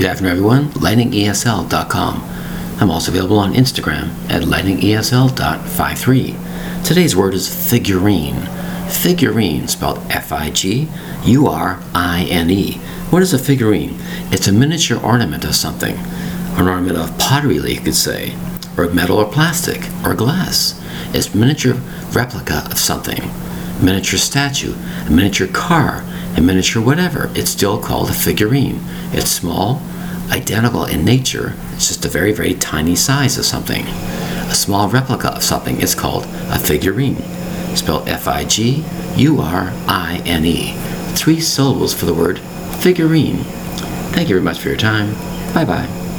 Good afternoon, everyone. LightningESL.com. I'm also available on Instagram at lightningesl.53. Today's word is figurine. Figurine, spelled F I G U R I N E. What is a figurine? It's a miniature ornament of something. An ornament of pottery, you could say, or metal or plastic or glass. It's miniature replica of something. Miniature statue, a miniature car, a miniature whatever. It's still called a figurine. It's small, identical in nature, it's just a very, very tiny size of something. A small replica of something is called a figurine, spelled F I G U R I N E. Three syllables for the word figurine. Thank you very much for your time. Bye bye.